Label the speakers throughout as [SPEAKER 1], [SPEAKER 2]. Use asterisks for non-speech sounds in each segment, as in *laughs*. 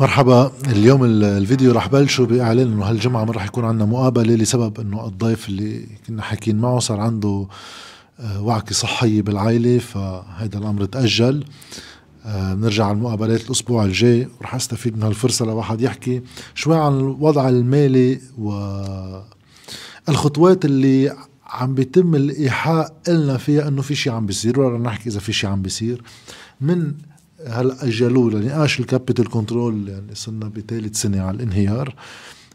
[SPEAKER 1] مرحبا. اليوم الفيديو رح بلشه بإعلان إنه هالجمعة ما رح يكون عندنا مقابلة لسبب إنه الضيف اللي كنا حاكيين معه صار عنده آه، وعكة صحية بالعائلة فهذا الأمر تأجل. آه، بنرجع على المقابلات الأسبوع الجاي. ورح أستفيد من هالفرصة لواحد يحكي شوي عن الوضع المالي والخطوات اللي عم بيتم الإيحاء لنا فيها إنه في شيء عم بيصير ولا نحكي إذا في شيء عم بيصير. من هلا اجلوه لنقاش ال capital control يعني صرنا بثالث سنة على الانهيار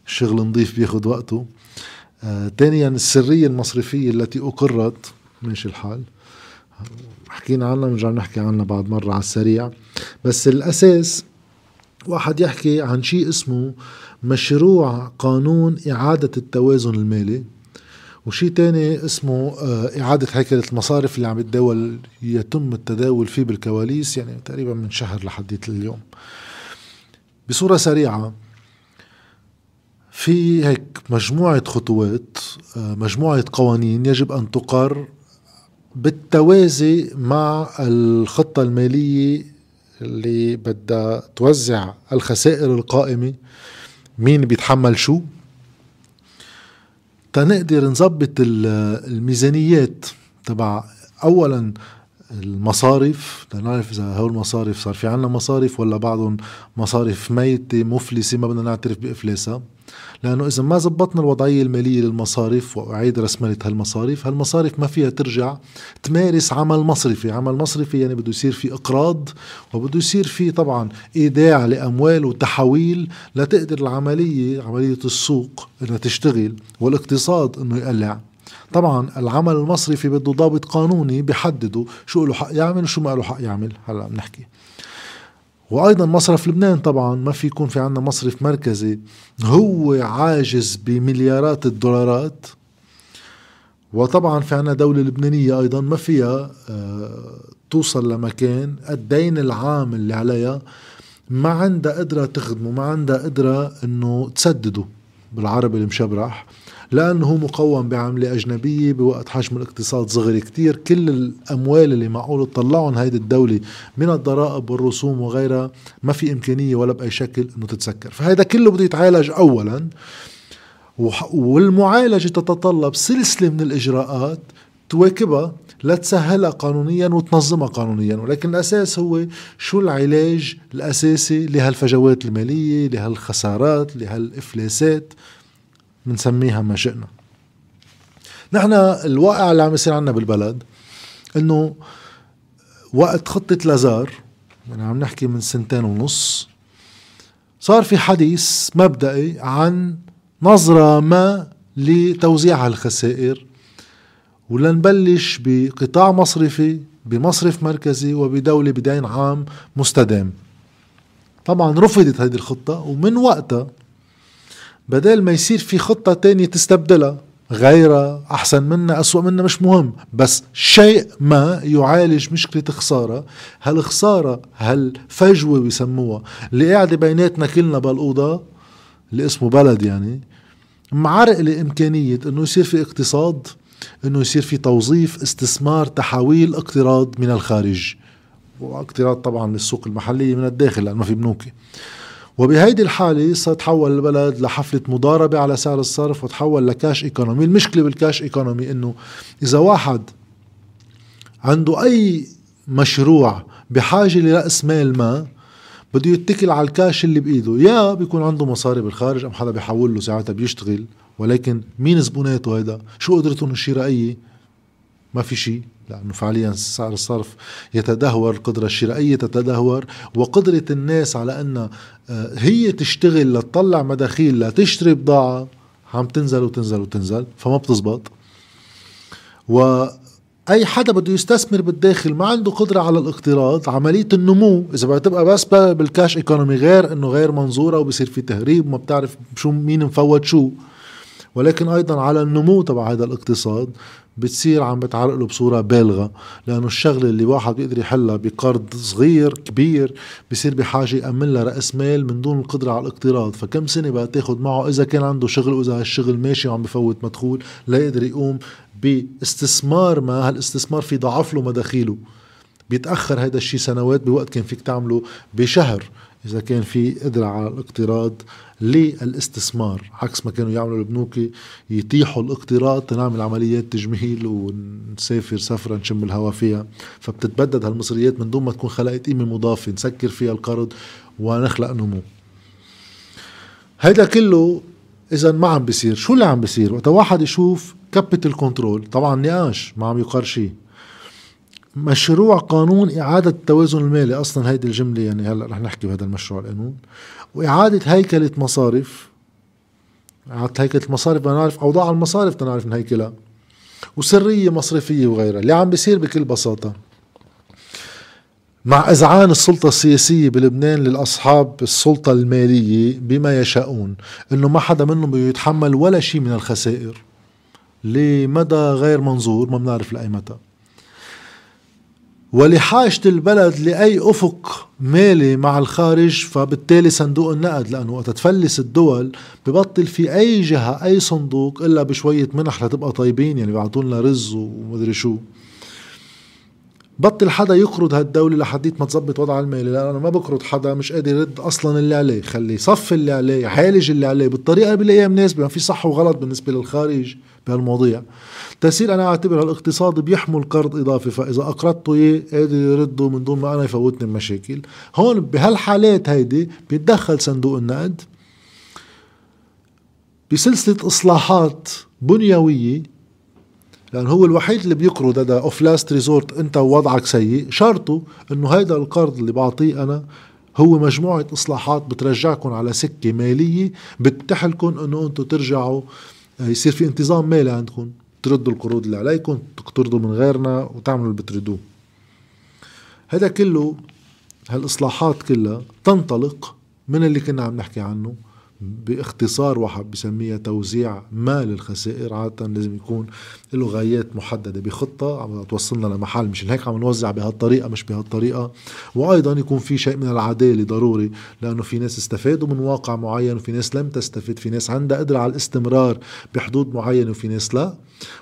[SPEAKER 1] الشغل نظيف بياخذ وقته. آه ثانيا السرية المصرفية التي أقرت ماشي الحال. حكينا عنها بنرجع نحكي عنها بعد مرة على السريع. بس الأساس واحد يحكي عن شيء اسمه مشروع قانون إعادة التوازن المالي. وشيء تاني اسمه آه، إعادة هيكلة المصارف اللي عم يتداول يتم التداول فيه بالكواليس يعني تقريبا من شهر لحديت اليوم. بصورة سريعة في هيك مجموعة خطوات آه، مجموعة قوانين يجب أن تقر بالتوازي مع الخطة المالية اللي بدها توزع الخسائر القائمة مين بيتحمل شو. تنقدر نظبط الميزانيات تبع اولا المصارف لنعرف إذا هول المصارف صار في عنا مصارف ولا بعضهم مصارف ميتة مفلسة ما بدنا نعترف بأفلاسها. لأنه إذا ما زبطنا الوضعية المالية للمصارف وأعيد رسمله هالمصارف هالمصارف ما فيها ترجع تمارس عمل مصرفي. عمل مصرفي يعني بده يصير في إقراض وبده يصير في طبعا إيداع لأموال وتحويل لتقدر العملية عملية السوق إنها تشتغل والاقتصاد إنه يقلع. طبعا العمل المصرفي بده ضابط قانوني بحدده شو له حق يعمل وشو ما له حق يعمل. هلأ بنحكي. وأيضا مصرف لبنان طبعا ما في يكون في عندنا مصرف مركزي. هو عاجز بمليارات الدولارات. وطبعا في عنا دولة لبنانية أيضا ما فيها آه، توصل لمكان الدين العام اللي عليها ما عندها قدرة تخدمه ما عندها قدرة إنه تسدده. بالعربي المشبرح. لأنه مقوم بعملة أجنبية بوقت حجم الاقتصاد صغير كتير. كل الأموال اللي معقول تطلعهم هيدي الدولة من الضرائب والرسوم وغيرها ما في إمكانية ولا بأي شكل أنه تتسكر. فهذا كله بده يتعالج أولا والمعالجة تتطلب سلسلة من الإجراءات تواكبها لتسهلها قانونيا وتنظمها قانونيا. ولكن الأساس هو شو العلاج الأساسي لهالفجوات المالية لهالخسارات لهالإفلاسات. بنسميها ما شئنا. نحن الواقع اللي عم يصير عنا بالبلد إنه وقت خطة لازار يعني عم نحكي من سنتين ونص صار في حديث مبدئي عن نظرة ما لتوزيع هالخسائر ولنبلش بقطاع مصرفي بمصرف مركزي وبدولة بدين عام مستدام. طبعا رفضت هذه الخطة ومن وقتها بدل ما يصير في خطة تانية تستبدلها غيرها أحسن منها أسوأ منها مش مهم. بس شيء ما يعالج مشكلة خسارة. هالخسارة هالفجوة بيسموها؟ اللي قاعدة بيناتنا كلنا بالأوضة اللي اسمه بلد يعني معرقلة إمكانية إنه يصير في اقتصاد إنه يصير في توظيف استثمار تحويل اقتراض من الخارج. واقتراض طبعا للسوق المحلية من الداخل لأنه ما في بنوكي وبهيدي الحالة ستحول البلد لحفلة مضاربة على سعر الصرف وتحول ل cash economy. المشكلة بال cash economy إنه إذا واحد عنده أي مشروع بحاجة لرأس مال ما بده يتكل على الكاش اللي بإيده. يا بيكون عنده مصاري بالخارج أم حدا بيحول له ساعتها بيشتغل ولكن مين زبوناته هيدا؟ شو قدرتهم الشرائية؟ ما في شيء. لأنه فعليا سعر الصرف يتدهور القدرة الشرائية تتدهور وقدرة الناس على أن آه، هي تشتغل لتطلع مداخيل لتشتري بضاعة عم تنزل وتنزل وتنزل فما بتزبط. وأي حدا بده يستثمر بالداخل ما عنده قدرة على الاقتراض عملية النمو. إذا بتبقى بس بالكاش ايكونومي غير إنه غير منظورة وبصير في تهريب وما بتعرف شو مين مفوت شو. ولكن أيضا على النمو تبع هذا الاقتصاد بتصير عم بتعرقله بصورة بالغة لأنه الشغلة اللي واحد بيقدر يحلها بقرض صغير كبير بصير بحاجة يأمن لها رأس مال من دون القدرة على الاقتراض. فكم سنة بقى تاخد معه إذا كان عنده شغل وإذا هالشغل ماشي وعم بفوت مدخول لا يقدر يقوم باستثمار ما هالاستثمار في ضعف له مداخيله. بيتأخر هذا الشيء سنوات بوقت كان فيك تعمله بشهر. إذا كان في قدرة على الاقتراض للاستثمار عكس ما كانوا يعملوا البنوك يتيحوا الاقتراض تنعمل عمليات تجميل ونسافر سفرة نشم الهواء فيها. فبتتبدد هالمصريات من دون ما تكون خلقت قيمة مضافة نسكر فيها القرض ونخلق نمو. هيدا كله إذا ما عم بيصير؟ شو اللي عم بيصير؟ وقت واحد يشوف capital control طبعا نقاش ما عم يقر شيء. مشروع قانون إعادة التوازن المالي. أصلا هيدي الجملة يعني هلأ رح نحكي بهذا المشروع القانون. وإعادة هيكلة مصارف إعادة هيكلة المصارف بدنا نعرف أوضاع المصارف بدنا نعرف نهيكلها وسرية مصرفية وغيرها. اللي عم بيصير بكل بساطة. مع إذعان السلطة السياسية بلبنان للأصحاب السلطة المالية بما يشاءون. إنه ما حدا منهم بيتحمل ولا شيء من الخسائر. لمدى غير منظور ما بنعرف لأي متى. ولحاجة البلد لأي أفق مالي مع الخارج فبالتالي صندوق النقد لأنه وقت تفلس الدول ببطل في أي جهة أي صندوق إلا بشوية منح لتبقى طيبين يعني بيعطوا لنا رز ومدري شو. بطل حدا يقرض هالدولة لحديت ما تظبط وضعها المالي لأن أنا ما بقرض حدا مش قادر يرد أصلا اللي عليه. خلي يصفي اللي عليه يعالج اللي عليه. بالطريقة اللي بلاقيها مناسبة ما في صح وغلط بالنسبة للخارج بهالمواضيع. تسير أنا أعتبر الاقتصاد بيحمل قرض إضافي فإذا أقرضته إياه قادر يرده من دون ما أنا يفوتني بمشاكل هون بهالحالات هيدي بيتدخل صندوق النقد. بسلسلة إصلاحات بنيوية لأن هو الوحيد اللي بيقرض. هذا of last resort أنت ووضعك سيء. شرطه إنه هيدا القرض اللي بعطيه أنا هو مجموعة إصلاحات بترجعكم على سكة مالية بتحلكم إنه أنتم ترجعوا آه، يصير في انتظام مالي عندكم تردوا القروض اللي عليكم تقترضوا من غيرنا وتعملوا اللي بتريدوه. هذا كله هالإصلاحات كلها تنطلق من اللي كنا عم نحكي عنه. باختصار واحد بسميها توزيع مال الخسائر. عادة لازم يكون له غايات محددة بخطة عم توصلنا لمحل مش هيك عم نوزع بهالطريقة مش بهالطريقة. وأيضا يكون في شيء من العدالة ضروري لأنه في ناس استفادوا من واقع معين وفي ناس لم تستفد في ناس عندها قدرة على الاستمرار بحدود معينة وفي ناس لا.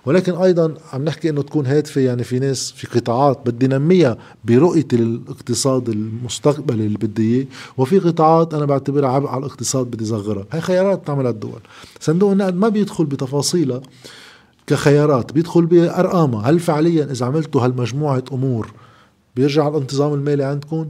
[SPEAKER 1] ولكن أيضا عم نحكي إنه تكون هادفة يعني في ناس في قطاعات بدي نميها برؤية الاقتصاد المستقبلي اللي بدي إياه وفي قطاعات أنا بعتبرها عبء على الاقتصاد بدي صغرها. هي خيارات بتعملها الدول. صندوق النقد ما بيدخل بتفاصيلها كخيارات بيدخل بأرقامها. هل فعليا إذا عملتوا هالمجموعة أمور بيرجع الانتظام المالي عندكم؟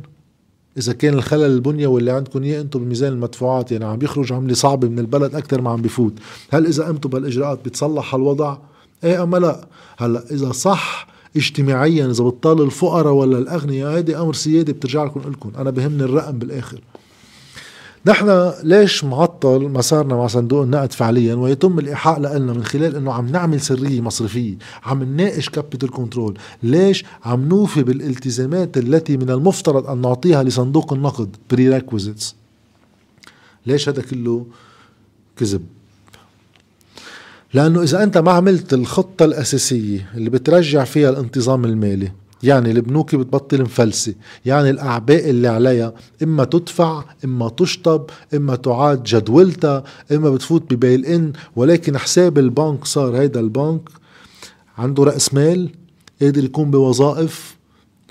[SPEAKER 1] إذا كان الخلل البنيوي اللي عندكم إياه أنتم بميزان المدفوعات يعني عم بيخرج عملة صعبة من البلد أكثر ما عم بفوت. هل إذا قمتوا بالإجراءات بتصلح هالوضع؟ إيه أما لا. هلأ إذا صح اجتماعيا إذا بتطال الفقراء ولا الأغنياء هيدي أمر سيادي بترجع لكم لكم. أنا بهمني الرقم بالآخر. نحن ليش معطل مسارنا مع صندوق النقد فعليا؟ ويتم الإيحاء لنا من خلال إنه عم نعمل سرية مصرفية عم نناقش capital control ليش عم نوفي بالالتزامات التي من المفترض أن نعطيها لصندوق النقد؟ بري ليش هذا كله كذب؟ لأنه إذا أنت ما عملت الخطة الأساسية اللي بترجع فيها الانتظام المالي يعني البنوك بتبطل مفلسة يعني الأعباء اللي عليها إما تدفع إما تشطب إما تعاد جدولتها إما بتفوت ب bail-in ولكن حساب البنك صار هيدا البنك عنده رأس مال قادر يكون بوظائف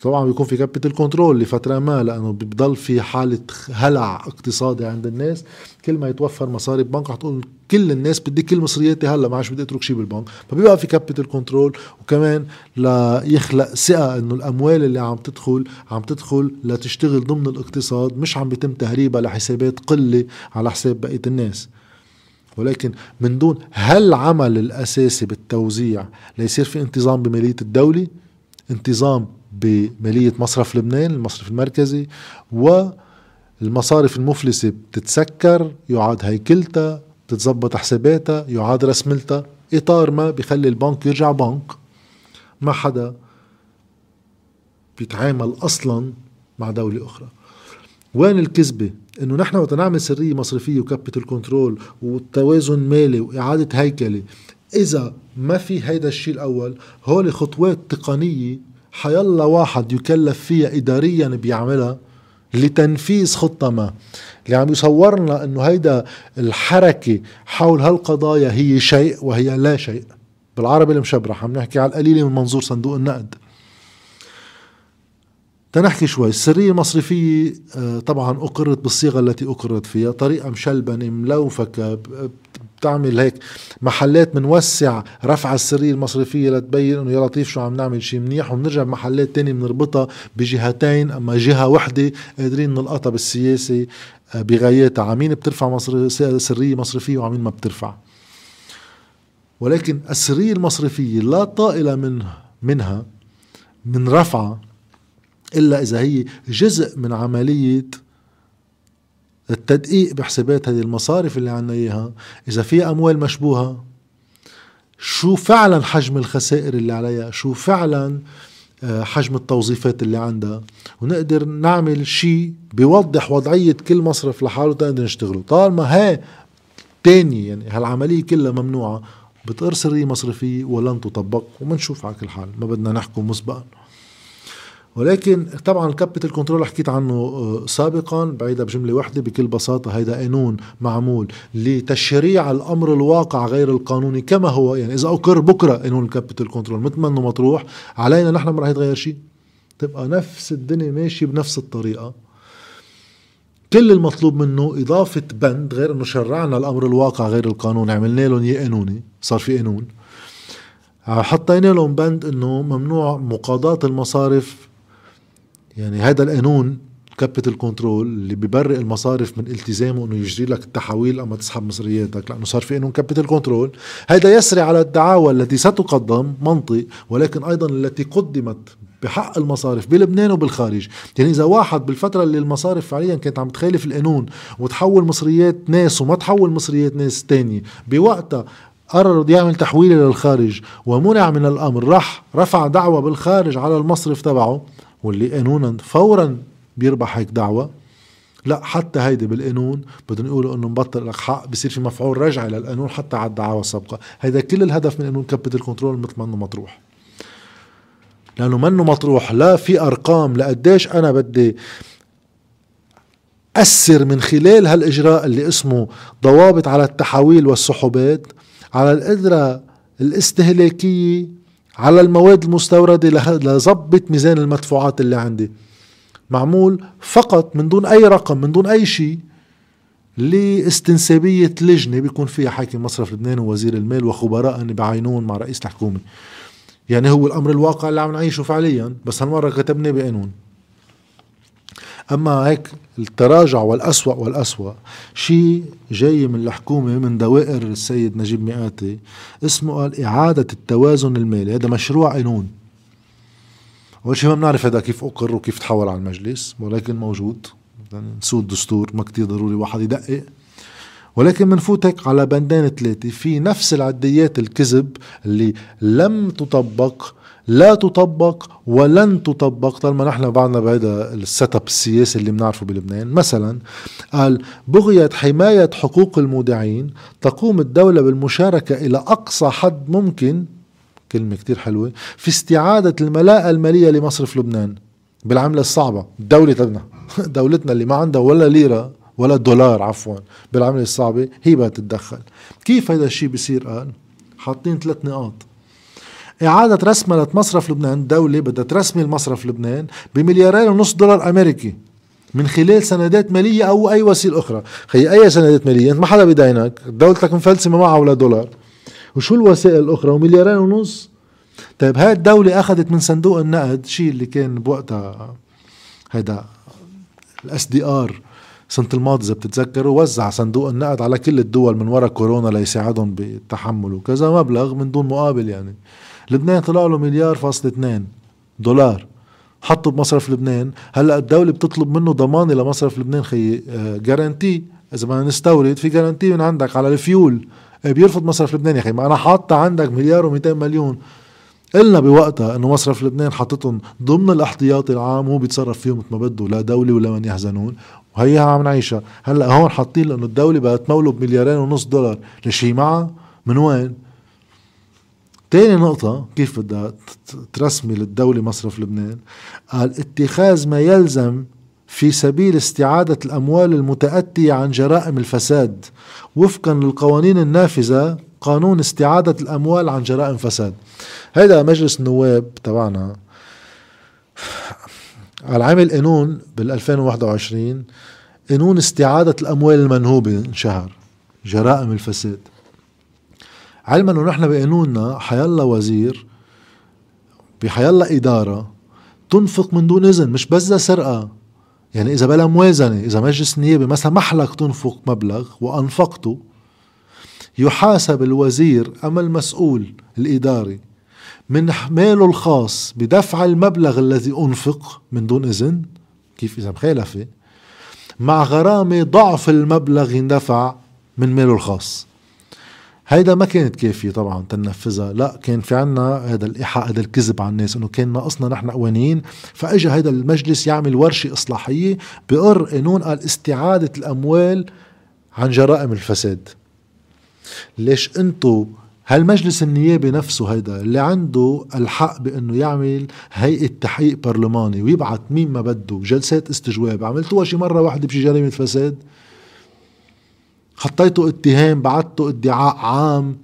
[SPEAKER 1] طبعا بيكون في capital control لفترة ما لأنه بضل في حالة هلع اقتصادي عند الناس. كل ما يتوفر مصاري ببنك تقول كل الناس بدي كل مصرياتي هلأ ما عادش بدي اترك شيء بالبنك. فبيبقى في capital control وكمان ليخلق ثقة إنه الأموال اللي عم تدخل عم تدخل لتشتغل ضمن الاقتصاد مش عم بيتم تهريبها لحسابات قلة على حساب بقية الناس. ولكن من دون هالعمل الأساسي بالتوزيع ليصير في انتظام بمالية الدولة انتظام بمالية مصرف لبنان المصرف المركزي والمصارف المفلسة بتتسكر يعاد هيكلتها بتتظبط حساباتها يعاد رسملتها إطار ما بيخلي البنك يرجع بنك. ما حدا بيتعامل أصلا مع دولة أخرى. وين الكذبة؟ إنه نحن وقت نعمل سرية مصرفية و capital control وتوازن مالي وإعادة هيكلة إذا ما في هيدا الشيء الأول هول خطوات تقنية حيلا واحد يكلف فيها إداريا بيعملها لتنفيذ خطة ما. اللي عم يصورنا إنه هيدا الحركة حول هالقضايا هي شيء وهي لا شيء. بالعربي المشبرح عم نحكي على القليل من منظور صندوق النقد. تنحكي شوي. السرية المصرفية آه، طبعا أقرت بالصيغة التي أقرت فيها. طريقة مشلبنة ملوفكة بتعمل هيك محلات منوسع رفع السرية المصرفية لتبين إنه يا لطيف شو عم نعمل شيء منيح وبنرجع بمحلات تانية بنربطها بجهتين أما جهة وحدة قادرين نلقطها بالسياسة آه، بغاياتها. عمين بترفع مصر سرية مصرفية وعمين ما بترفع. ولكن السرية المصرفية لا طائلة منها منها من رفعها إلا إذا هي جزء من عملية التدقيق بحسابات هذه المصارف اللي عنا إياها. إذا في أموال مشبوهة شو فعلا حجم الخسائر اللي عليها؟ شو فعلا آه، حجم التوظيفات اللي عندها؟ ونقدر نعمل شيء بيوضح وضعية كل مصرف لحاله تقدر نشتغله. طالما هي تاني يعني هالعملية كلها ممنوعة بتقر سرية مصرفية ولن تطبق ومنشوف على كل حال. ما بدنا نحكم مسبقا. ولكن طبعا ال capital control حكيت عنه آه، سابقا بعيدها بجملة واحدة بكل بساطة هيدا قانون معمول لتشريع الأمر الواقع غير القانوني كما هو. يعني إذا أقر بكرة قانون ال capital control مثل ما أنه مطروح. علينا نحن ما رح يتغير شيء. تبقى نفس الدنيا ماشية بنفس الطريقة. كل المطلوب منه إضافة بند غير أنه شرعنا الأمر الواقع غير القانوني عملنا لهم إياه قانوني صار في قانون. حطينا لهم بند إنه ممنوع مقاضاة المصارف يعني هذا القانون capital control اللي ببرئ المصارف من التزامه إنه يجري لك التحويل أما تسحب مصرياتك. لأنه صار في قانون capital control هذا يسري على الدعاوى التي ستقدم منطق ولكن أيضا التي قدمت بحق المصارف بلبنان وبالخارج. يعني إذا واحد بالفترة اللي المصارف فعليا كانت عم تخالف القانون وتحول مصريات ناس وما تحول مصريات ناس تانية بوقتها قرر يعمل تحويل للخارج ومنع من الأمر راح رفع دعوه بالخارج على المصرف تبعه. واللي قانونا فورا بيربح هيك دعوة. لا حتى هيدي بالقانون بدهم يقولوا إنه مبطل لك حق بصير في مفعول رجعي للقانون حتى على الدعاوى السابقة. هيدا كل الهدف من قانون capital control مثل ما إنه مطروح. لأنه منه مطروح لا في أرقام لقديش أنا بدي أثر من خلال هالإجراء اللي اسمه ضوابط على التحويل والسحوبات على القدرة الاستهلاكية على المواد المستوردة لظبط ميزان المدفوعات اللي عندي. معمول فقط من دون أي رقم من دون أي شيء لاستنسابية لجنة بيكون فيها حاكم مصرف لبنان ووزير المال وخبراء اللي بعينون مع رئيس الحكومة. يعني هو الأمر الواقع اللي عم نعيشه فعليا بس هالمرة كتبناه بقانون. أما هيك التراجع والأسوأ والأسوأ شيء جاي من الحكومة من دوائر السيد نجيب مئاتي اسمه قال إعادة التوازن المالي هذا مشروع قانون. أول شيء ما بنعرف هذا كيف أقر وكيف تحول على المجلس ولكن موجود. نسود الدستور ما كتير ضروري واحد يدقق. ولكن منفوتك على بندين ثلاثة في نفس العديات الكذب اللي لم تطبق لا تطبق ولن تطبق. طالما نحن بعدنا بهذا السيت أب السياسي اللي بنعرفه بلبنان. مثلا قال بغية حماية حقوق المودعين تقوم الدولة بالمشاركة إلى أقصى حد ممكن. كلمة كتير حلوة في استعادة الملاءة المالية لمصرف لبنان. بالعملة الصعبة الدولة تبنا *laughs* دولتنا اللي ما عندها ولا ليرة ولا دولار عفوا. بالعملة الصعبة هي بدها تتدخل. كيف هذا الشيء بيصير؟ قال حاطين ثلاث نقاط. إعادة رسملة مصرف لبنان الدولة بدها ترسمل مصرف لبنان بمليارين ونص دولار أمريكي من خلال سندات مالية أو أي وسيلة أخرى. خي أي سندات مالية؟ أنت ما حدا بدينك. دولتك مفلسة ما معها ولا دولار. وشو الوسائل الأخرى؟ ومليارين ونص. طيب هاي الدولة أخذت من صندوق النقد شيء اللي كان بوقتها هيدا ال SDR. السنة الماضية إذا بتتذكروا وزع صندوق النقد على كل الدول من وراء كورونا ليساعدهم بالتحمل وكذا مبلغ من دون مقابل يعني. لبنان طلع له مليار فاصل اثنين دولار. حطوا بمصرف لبنان. هلأ الدولة بتطلب منه ضمانة لمصرف لبنان خي guarantee آه، إذا بدنا نستورد في guarantee من عندك على الفيول. آه، بيرفض مصرف لبنان يا أخي. ما أنا حاطة عندك مليار و200 مليون. قلنا بوقتها إنه مصرف لبنان حاططهم ضمن الاحتياطي العام وهو بيتصرف فيهم مثل ما بده لا دولة ولا من يحزنون. وهيها عم نعيشها. هلأ هون حاطين لأنه الدولة بدها تموله بمليارين ونص دولار. لشي معها؟ من وين؟ تاني نقطة كيف بدها ترسمي للدولة مصرف لبنان؟ قال اتخاذ ما يلزم في سبيل استعادة الأموال المتأتية عن جرائم الفساد وفقا للقوانين النافذة قانون استعادة الأموال عن جرائم فساد. هذا مجلس النواب تبعنا. على عمل قانون بال 2021 قانون استعادة الأموال المنهوبة انشهر جرائم الفساد. علما إنه نحن بقانوننا حيلا وزير بحيلا إدارة تنفق من دون إذن مش بس سرقة. يعني إذا بلا موازنة إذا مجلس النيابة مثلا محلك تنفق مبلغ وأنفقته يحاسب الوزير أما المسؤول الإداري من ماله الخاص بدفع المبلغ الذي أنفق من دون إذن؟ كيف إذا مخالفة؟ مع غرامة ضعف المبلغ يندفع من ماله الخاص. هيدا ما كانت كافية طبعا تنفذها. لا كان في عنا هذا الإيحاء هذا الكذب على الناس إنه كان ناقصنا نحن قوانين. فاجى هذا المجلس يعمل ورشة إصلاحية بقر قانون قال استعادة الأموال عن جرائم الفساد. ليش أنتو هالمجلس النيابي نفسه هيدا اللي عنده الحق بإنه يعمل هيئة تحقيق برلماني ويبعث مين ما بده جلسات استجواب. عملتوها شي مرة واحدة بشي جريمة فساد؟ حطيته اتهام بعته ادعاء عام.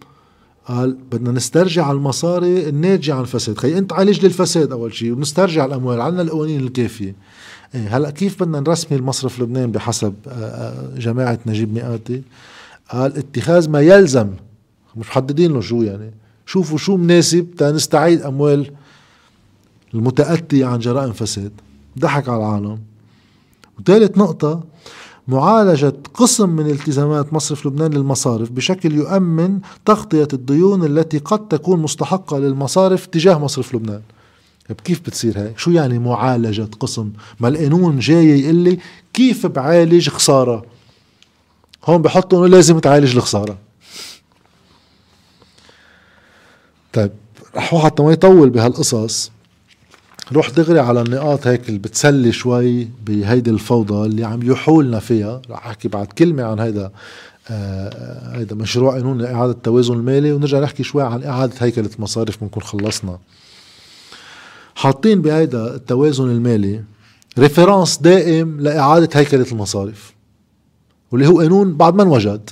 [SPEAKER 1] قال بدنا نسترجع المصاري الناتجة عن الفساد. خي انت عالج لي الفساد أول شيء ونسترجع الأموال عندنا القوانين الكافية. إيه هلأ كيف بدنا نرسمي المصرف لبنان بحسب آه، آه، جماعة نجيب مئاتي؟ قال اتخاذ ما يلزم. مش محددين له شو يعني. شوفوا شو مناسب تنستعيد أموال المتأتية عن جرائم فساد. ضحك على العالم. وثالث نقطة معالجة قسم من التزامات مصرف لبنان للمصارف بشكل يؤمن تغطية الديون التي قد تكون مستحقة للمصارف تجاه مصرف لبنان طيب كيف بتصير هيك؟ شو يعني معالجة قسم؟ ما القانون جاي يقول لي كيف بعالج خسارة؟ هون بحطوا إنه لازم تعالج الخسارة طيب رح حتى ما يطول بهالقصص روح دغري على النقاط هيك اللي بتسلي شوي بهيدي الفوضى اللي عم يحولنا فيها. رح أحكي بعد كلمة عن هيدا آه هيدا مشروع قانون لاعاده التوازن المالي ونرجع نحكي شوي عن إعادة هيكلة المصارف بنكون خلصنا. حاطين بهيدا التوازن المالي ريفرنس دائم لإعادة هيكلة المصارف واللي هو قانون بعد ما انوجد.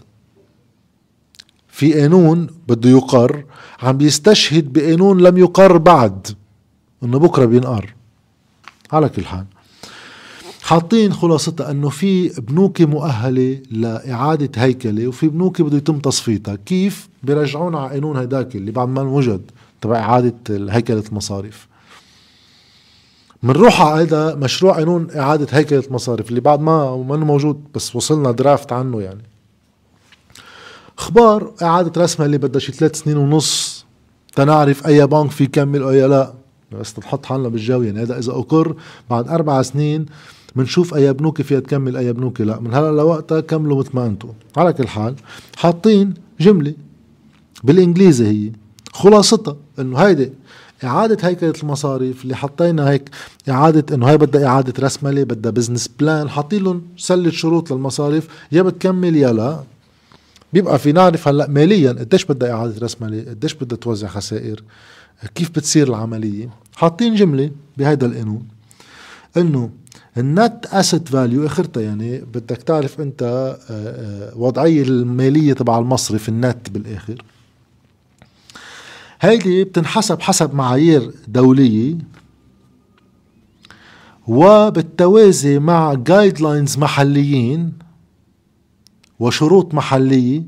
[SPEAKER 1] في قانون بده يقر عم بيستشهد بقانون لم يقر بعد. إنه بكرة بينقر. على كل حال. حاطين خلاصتها إنه في بنوك مؤهلة لإعادة هيكلة وفي بنوك بده يتم تصفيتها. كيف؟ بيرجعونا على قانون هيداك اللي بعد ما وجد تبع إعادة هيكلة المصارف بنروح على هذا مشروع قانون إعادة هيكلة المصارف اللي بعد ما ما موجود بس وصلنا درافت عنه يعني. أخبار إعادة رسمها اللي بدها شي ثلاث سنين ونص. تنعرف أي بنك في يكمل واي لا. بس تحط حالنا بالجو يعني هذا إذا أقر بعد أربع سنين بنشوف أي بنوك فيها تكمل أي بنوك لا. من هلا لوقتها كملوا مثل ما أنتم على كل حال حاطين جملة بالإنجليزي هي خلاصتها إنه هيدي إعادة هيكلة المصارف اللي حطينا هيك إعادة إنه هاي بدها إعادة رسملة بدها business plan حاطين لهم سلة شروط للمصارف. يا بتكمل يا لا. بيبقى في نعرف هلأ ماليا قديش بدها إعادة رسملة قديش بدها توزع خسائر. كيف بتصير العملية؟ حاطين جملة بهيدا القانون انه ال net asset value أخرتها يعني بدك تعرف أنت آه، آه، وضعية المالية تبع المصرف النت بالآخر. هيدي بتنحسب حسب معايير دولية وبالتوازي مع guidelines محليين وشروط محلية.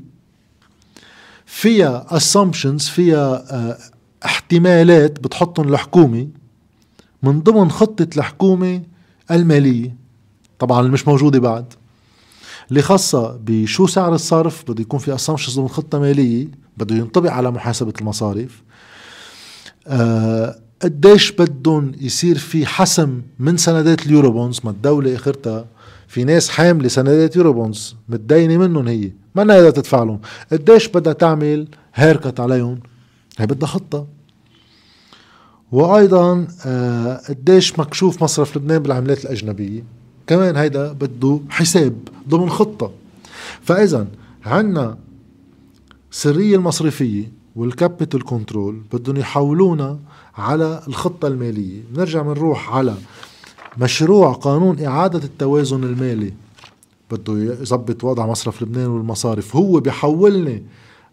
[SPEAKER 1] فيها assumptions فيها آه، احتمالات بتحطهم الحكومة من ضمن خطة الحكومة المالية طبعا اللي مش موجودة بعد اللي خاصة بشو سعر الصرف بده يكون في assumptions ضمن خطة مالية بده ينطبق على محاسبة المصارف. آه قديش بدهم يصير في حسم من سندات ال Eurobonds؟ ما الدولة أخرتها في ناس حاملة سندات Eurobonds متدينة منهم هي ما بدها تدفع لهم. قديش بدها تعمل haircut عليهم؟ هي بدها خطة. وأيضا آه، قديش مكشوف مصرف لبنان بالعملات الأجنبية. كمان هيدا بده حساب ضمن خطة. فاذا عندنا السريه المصرفية وال capital control بدهم يحولونا على الخطة المالية. بنرجع بنروح على مشروع قانون إعادة التوازن المالي. بده يظبط وضع مصرف لبنان والمصارف. هو بيحولني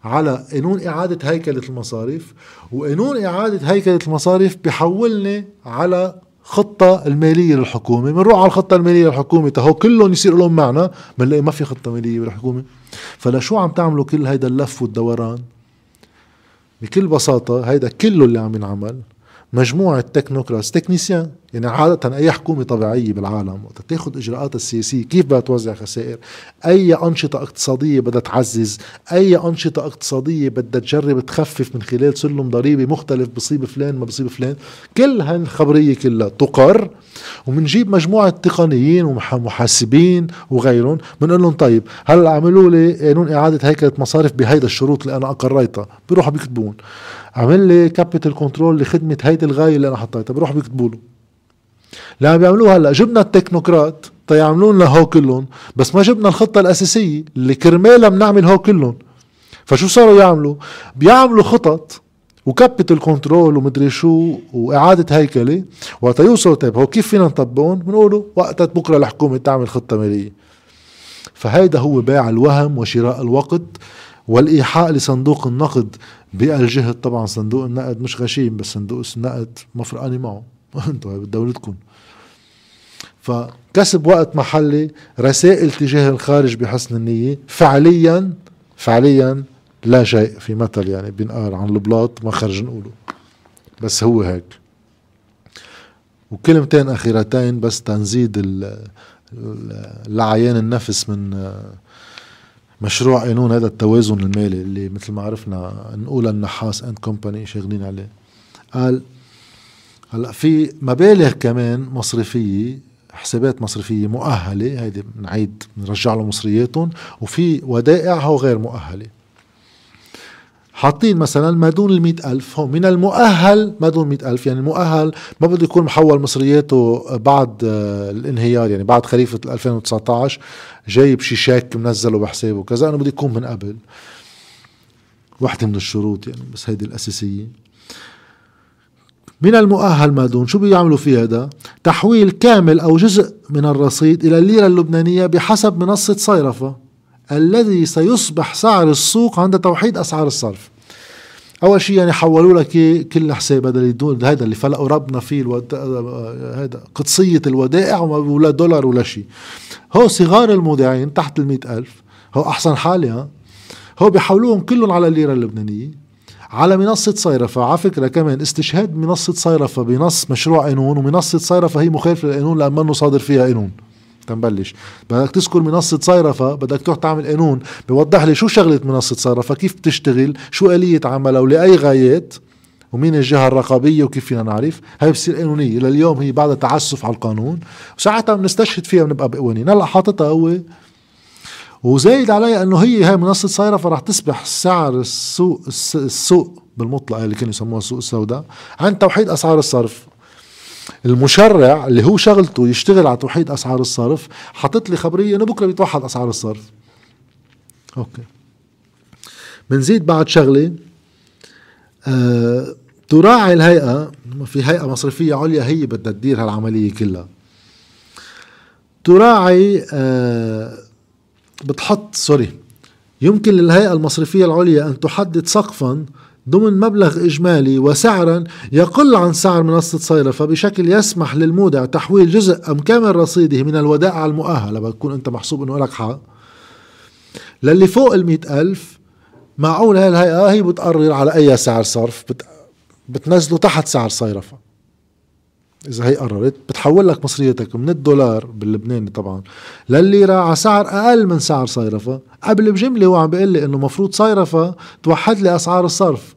[SPEAKER 1] على قانون إعادة هيكلة المصارف وقانون إعادة هيكلة المصارف بحولني على خطة المالية للحكومة. بنروح على الخطة المالية للحكومة تهو كلهم يصير لهم معنا بنلاقي ما في خطة مالية بالحكومة. فلشو عم تعملوا كل هيدا اللف والدوران؟ بكل بساطة هيدا كله اللي عم ينعمل مجموعة technocrats techniciens. يعني عادة أي حكومة طبيعية بالعالم وقت تاخذ إجراءاتها السياسية كيف بدها توزع خسائر؟ أي أنشطة اقتصادية بدها تعزز؟ أي أنشطة اقتصادية بدها تجرب تخفف من خلال سلم ضريبي مختلف بصيب فلان ما بصيب فلان؟ كل هالخبرية كلها تقر ومنجيب مجموعة تقنيين ومحاسبين وغيرهم بنقول لهم طيب هلأ عملوا لي قانون إعادة هيكلة مصارف بهيدا الشروط اللي أنا أقريتها بيروحوا بيكتبوه. عمل لي capital control لخدمة هيدي الغاية اللي أنا حطيتها بيروحوا بيكتبوا له. اللي عم بيعملوه هلا. جبنا التكنوقراط تيعملوا لنا هو كلهم بس ما جبنا الخطة الأساسية اللي كرمالها بنعمل هو كلهم. فشو صاروا يعملوا؟ بيعملوا خطط و capital control ومدري شو وإعادة هيكلة. وقت يوصلوا طيب هو كيف فينا نطبقهم؟ بنقولوا وقتها بكرة الحكومة تعمل خطة مالية. فهيدا هو بيع الوهم وشراء الوقت والإيحاء لصندوق النقد بالجهد طبعا صندوق النقد مش غشيم بس صندوق النقد ما فرقاني معه *laughs* أنتم بدولتكم فكسب وقت محلي رسائل تجاه الخارج بحسن النية. فعليا فعليا لا شيء في مثل يعني بينقال عن البلاط ما خرج نقوله. بس هو هيك. وكلمتين أخيرتين بس تنزيد لعيان النفس من مشروع قانون هذا التوازن المالي اللي مثل ما عرفنا نقول النحاس and company شغالين عليه. قال هلا في مبالغ كمان مصرفية حسابات مصرفية مؤهلة هيدي بنعيد بنرجع له مصرياتهم وفي ودائع هو غير مؤهلة. حاطين مثلا ما دون المئة ألف هو من المؤهل ما دون المئة ألف يعني المؤهل ما بده يكون محول مصرياته بعد آه، الانهيار يعني بعد خريفة 2019 جايب شي شيك منزله بحسابه كذا أنا بدي يكون من قبل. واحدة من الشروط يعني بس هيدي الأساسية. من المؤهل ما دون شو بيعملوا فيه هذا؟ تحويل كامل أو جزء من الرصيد إلى الليرة اللبنانية بحسب منصة صيرفة الذي سيصبح سعر السوق عند توحيد أسعار الصرف. أول شيء يعني حولوا لك كل حساب هذا اللي دون هذا اللي فلقوا ربنا فيه الود... هذا قدسية الودائع ولا دولار ولا شيء. هو صغار المودعين تحت ال ألف هو أحسن حالة ها؟ هو بيحولوهم كلهم على الليرة اللبنانية. على منصة صيرفة. على فكرة كمان استشهاد منصة صيرفة بنص مشروع قانون ومنصة صيرفة هي مخالفة للقانون لأنه صادر فيها قانون. تنبلش. بدك تذكر منصة صيرفة بدك تروح تعمل قانون بوضح لي شو شغلة منصة صيرفة كيف بتشتغل شو آلية عملها ولأي غايات ومين الجهة الرقابية وكيف فينا نعرف. هاي بتصير قانونية. لليوم هي بعد تعسف على القانون. وساعتها بنستشهد فيها بنبقى بقوانين. هلأ حاططها هو وزايد علي انه هي هاي منصة صيرفة رح تسبح سعر السوق السوق بالمطلق اللي كانوا يسموها السوق السوداء عن توحيد أسعار الصرف. المشرع اللي هو شغلته يشتغل على توحيد أسعار الصرف حاطط لي خبرية إنه بكرة بيتوحد أسعار الصرف. أوكي. بنزيد بعد شغلة آه تراعي الهيئة في هيئة مصرفية عليا هي بدها تدير هالعملية كلها. تراعي آه بتحط sorry يمكن للهيئة المصرفية العليا أن تحدد سقفا ضمن مبلغ إجمالي وسعرا يقل عن سعر منصة صيرفة بشكل يسمح للمودع تحويل جزء أم كامل رصيده من الودائع المؤهلة. بتكون أنت محسوب أنه لك حق. للي فوق المئة ألف معقول هاي الهيئة هي بتقرر على أي سعر صرف بت... بتنزله تحت سعر صيرفة. إذا هي قررت بتحول لك مصريتك من الدولار باللبناني طبعا للليرة على سعر أقل من سعر صيرفة قبل بجملة هو عم بيقول لي إنه مفروض صيرفة توحد لي أسعار الصرف.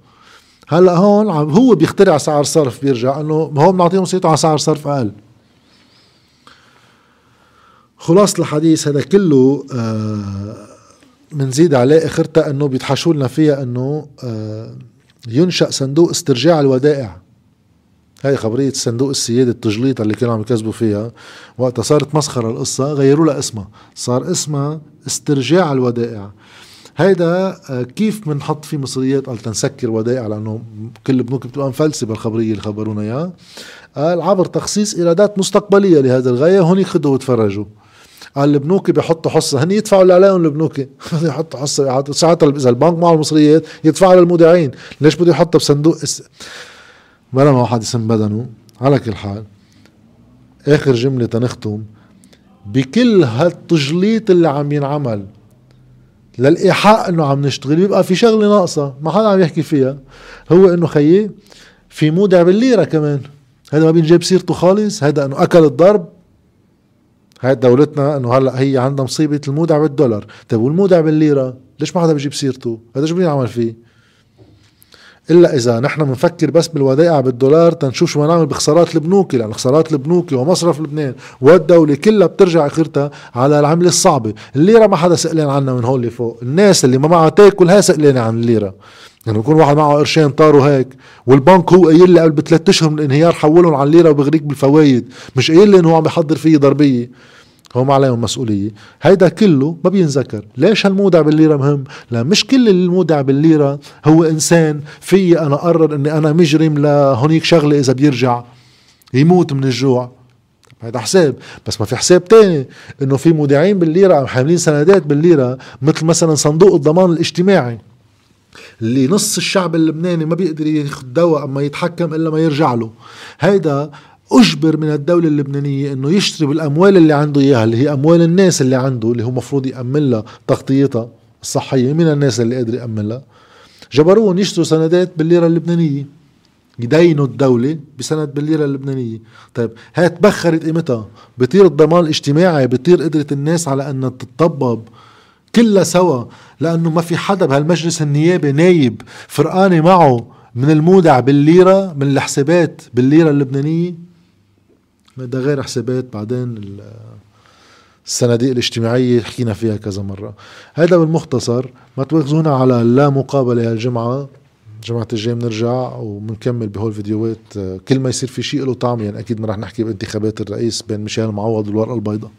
[SPEAKER 1] هلأ هون عم هو بيخترع سعر صرف بيرجع إنه هو بنعطيهم مصيرته على سعر صرف أقل. خلاصة الحديث هذا كله بنزيد آه عليه إخرتها إنه بيتحشوا لنا فيها إنه آه ينشأ صندوق استرجاع الودائع. هاي خبرية صندوق السيادة التجليط اللي كانوا عم يكذبوا فيها. وقتها صارت مسخرة القصة غيروا لها اسمها. صار اسمها استرجاع الودائع. هيدا آه، كيف بنحط فيه مصريات قال تنسكر ودائع؟ لأنه كل البنوك بتبقى مفلسه بالخبريه اللي خبرونا إياها. قال عبر تخصيص إيرادات مستقبلية لهذا الغاية هون خذوا وتفرجوا قال البنوك بيحطوا حصة. هن يدفعوا اللي عليهم البنوك. *laughs* يحطوا حصة. ساعتها إذا البنك معه المصريات يدفعها للمودعين. ليش بده يحطها بصندوق. بلا ما واحد يسم بدنه على كل حال آخر جملة تنختم بكل هالتجليط اللي عم ينعمل للإيحاء إنه عم نشتغل. بيبقى في شغلة ناقصة ما حدا عم يحكي فيها. هو إنه خيي في مودع بالليرة كمان. هذا ما بينجيب سيرته خالص هذا إنه أكل الضرب. هاي دولتنا إنه هلأ هي عندها مصيبة المودع بالدولار. طيب والمودع بالليرة؟ ليش ما حدا بيجيب سيرته؟ هذا شو بيعمل فيه؟ إلا إذا نحن بنفكر بس بالودائع بالدولار تنشوف شو نعمل بخسارات البنوك لأن خسارات البنوك ومصرف لبنان والدولة كلها بترجع آخرتها على العملة الصعبة. الليرة ما حدا سئلان عنها من هون لفوق الناس اللي ما معها تاكل هي سئلانه عن الليرة. يعني بكون واحد معه قرشين طاروا هيك والبنك هو قايل لي قبل بثلاث أشهر من الانهيار حولهم على الليرة وبغريك بالفوايد. مش قايل لي إنه هو عم بيحضر فيه ضربية. هو ما عليهم مسؤولية. هيدا كله ما بينذكر. ليش هالمودع بالليرة مهم؟ لا مش كل المودع بالليرة هو إنسان في أنا أقرر أني أنا مجرم لهونيك شغلة إذا بيرجع يموت من الجوع. هذا حساب. بس ما في حساب تاني إنه في مودعين بالليرة حاملين سندات بالليرة مثل مثلا صندوق الضمان الاجتماعي اللي نص الشعب اللبناني ما بيقدر ياخذ دواء أما يتحكم إلا ما يرجع له. هيدا أجبر من الدولة اللبنانية إنه يشتري بالأموال اللي عنده إياها اللي هي أموال الناس اللي عنده اللي هو مفروض يأمن لها تغطيتها الصحية من الناس اللي قادر يأمن لها. جبروهم يشتروا سندات بالليرة اللبنانية يدينوا الدولة بسند بالليرة اللبنانية. طيب هاي تبخرت قيمتها. بطير الضمان الاجتماعي بطير قدرة الناس على أن تتطبب كلها سوا لأنه ما في حدا بهالمجلس النيابي نايب فرقانة معه من المودع بالليرة من الحسابات بالليرة اللبنانية. ده غير حسابات. بعدين الصناديق الاجتماعية حكينا فيها كذا مرة. هذا بالمختصر ما تواخذونا على لا مقابلة هالجمعة الجمعة الجاي بنرجع وبنكمل بهول الفيديوهات كل ما يصير في شيء له طعم يعني أكيد ما رح نحكي بانتخابات الرئيس بين ميشيل معوض والورقة البيضاء.